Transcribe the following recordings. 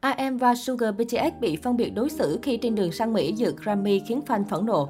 AM và Sugar BTS bị phân biệt đối xử khi trên đường sang Mỹ dự Grammy khiến fan phẫn nộ.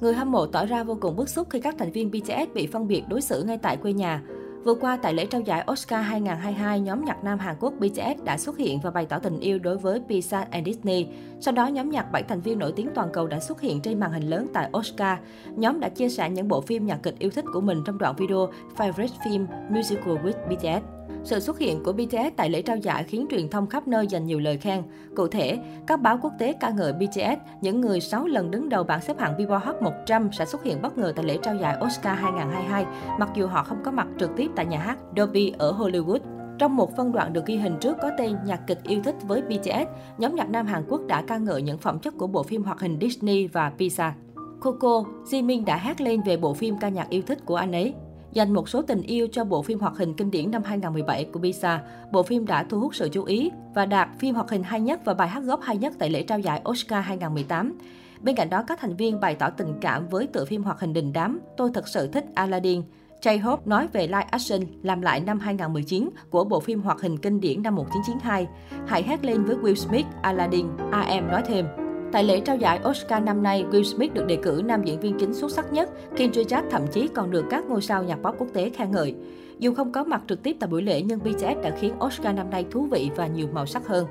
Người hâm mộ tỏ ra vô cùng bức xúc khi các thành viên BTS bị phân biệt đối xử ngay tại quê nhà. Vừa qua, tại lễ trao giải Oscar 2022, nhóm nhạc nam Hàn Quốc BTS đã xuất hiện và bày tỏ tình yêu đối với Pixar and Disney. Sau đó, nhóm nhạc 7 thành viên nổi tiếng toàn cầu đã xuất hiện trên màn hình lớn tại Oscar. Nhóm đã chia sẻ những bộ phim nhạc kịch yêu thích của mình trong đoạn video Favorite Film Musical with BTS. Sự xuất hiện của BTS tại lễ trao giải khiến truyền thông khắp nơi dành nhiều lời khen. Cụ thể, các báo quốc tế ca ngợi BTS, những người 6 lần đứng đầu bảng xếp hạng Billboard Hot 100 sẽ xuất hiện bất ngờ tại lễ trao giải Oscar 2022, mặc dù họ không có mặt trực tiếp tại nhà hát Dolby ở Hollywood. Trong một phân đoạn được ghi hình trước có tên Nhạc kịch yêu thích với BTS, nhóm nhạc nam Hàn Quốc đã ca ngợi những phẩm chất của bộ phim hoạt hình Disney và Pixar. Coco, Jimin đã hát lên về bộ phim ca nhạc yêu thích của anh ấy dành một số tình yêu cho bộ phim hoạt hình kinh điển năm 2017 của Pixar. Bộ phim đã thu hút sự chú ý và đạt phim hoạt hình hay nhất và bài hát gốc hay nhất tại lễ trao giải Oscar 2018. Bên cạnh đó, các thành viên bày tỏ tình cảm với tựa phim hoạt hình đình đám Tôi thật sự thích Aladdin. Jay Hope nói về live action làm lại năm 2019 của bộ phim hoạt hình kinh điển năm 1992. Hãy hát lên với Will Smith, Aladdin, AM nói thêm. Tại lễ trao giải Oscar năm nay, Will Smith được đề cử nam diễn viên chính xuất sắc nhất. Kendra Jack thậm chí còn được các ngôi sao nhạc pop quốc tế khen ngợi. Dù không có mặt trực tiếp tại buổi lễ, nhưng BTS đã khiến Oscar năm nay thú vị và nhiều màu sắc hơn.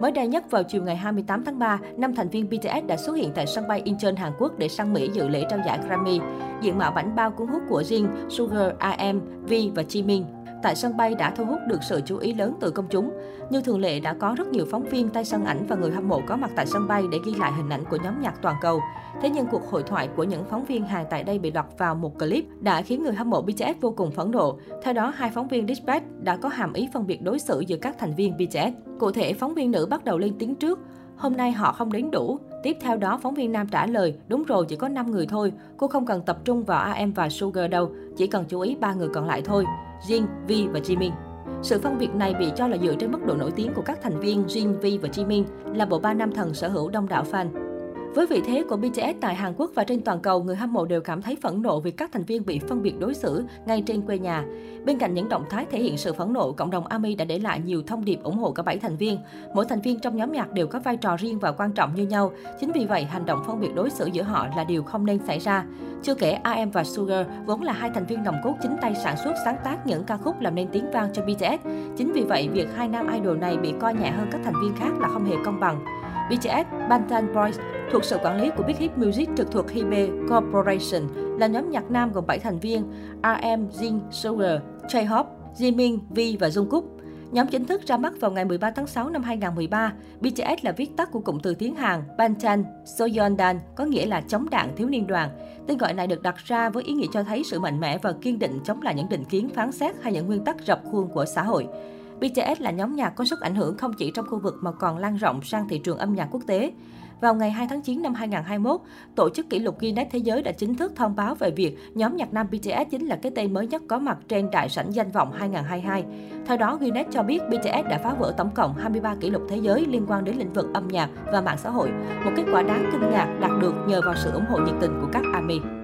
Mới đây nhất vào chiều ngày 28 tháng 3, năm thành viên BTS đã xuất hiện tại sân bay Incheon, Hàn Quốc để sang Mỹ dự lễ trao giải Grammy. Diện mạo bảnh bao cuốn hút của Jin, Sugar, RM, V và Jimin tại sân bay đã thu hút được sự chú ý lớn từ công chúng. Như thường lệ đã có rất nhiều phóng viên, tay săn ảnh và người hâm mộ có mặt tại sân bay để ghi lại hình ảnh của nhóm nhạc toàn cầu. Thế nhưng cuộc hội thoại của những phóng viên Hàn tại đây bị lọt vào một clip đã khiến người hâm mộ BTS vô cùng phẫn nộ. Theo đó, hai phóng viên Dispatch đã có hàm ý phân biệt đối xử giữa các thành viên BTS. Cụ thể, phóng viên nữ bắt đầu lên tiếng trước. Hôm nay họ không đến đủ. Tiếp theo đó, phóng viên nam trả lời, đúng rồi, chỉ có 5 người thôi. Cô không cần tập trung vào AM và Sugar đâu, chỉ cần chú ý ba người còn lại thôi. Jin, vi và Jimin. Sự phân biệt này bị cho là dựa trên mức độ nổi tiếng của các thành viên Jin, vi và Jimin, là bộ ba nam thần sở hữu đông đảo fan. Với vị thế của BTS tại Hàn Quốc và trên toàn cầu, người hâm mộ đều cảm thấy phẫn nộ vì các thành viên bị phân biệt đối xử ngay trên quê nhà. Bên cạnh những động thái thể hiện sự phẫn nộ, cộng đồng ARMY đã để lại nhiều thông điệp ủng hộ cả 7 thành viên. Mỗi thành viên trong nhóm nhạc đều có vai trò riêng và quan trọng như nhau. Chính vì vậy, hành động phân biệt đối xử giữa họ là điều không nên xảy ra. Chưa kể, AM và Sugar vốn là hai thành viên nòng cốt chính tay sản xuất sáng tác những ca khúc làm nên tiếng vang cho BTS. Chính vì vậy, việc hai nam idol này bị coi nhẹ hơn các thành viên khác là không hề công bằng. BTS, Bangtan Boys thuộc sự quản lý của Big Hit Music trực thuộc Hybe Corporation là nhóm nhạc nam gồm 7 thành viên RM, Jin, Sugar, J-Hope, Jimin, V và Jungkook. Nhóm chính thức ra mắt vào ngày 13 tháng 6 năm 2013. BTS là viết tắt của cụm từ tiếng Hàn Bangtan Soyeondan, có nghĩa là chống đạn thiếu niên đoàn. Tên gọi này được đặt ra với ý nghĩa cho thấy sự mạnh mẽ và kiên định chống lại những định kiến phán xét hay những nguyên tắc rập khuôn của xã hội. BTS là nhóm nhạc có sức ảnh hưởng không chỉ trong khu vực mà còn lan rộng sang thị trường âm nhạc quốc tế. Vào ngày 2 tháng 9 năm 2021, tổ chức kỷ lục Guinness Thế giới đã chính thức thông báo về việc nhóm nhạc nam BTS chính là cái tên mới nhất có mặt trên đại sảnh danh vọng 2022. Theo đó, Guinness cho biết BTS đã phá vỡ tổng cộng 23 kỷ lục thế giới liên quan đến lĩnh vực âm nhạc và mạng xã hội, một kết quả đáng kinh ngạc đạt được nhờ vào sự ủng hộ nhiệt tình của các ARMY.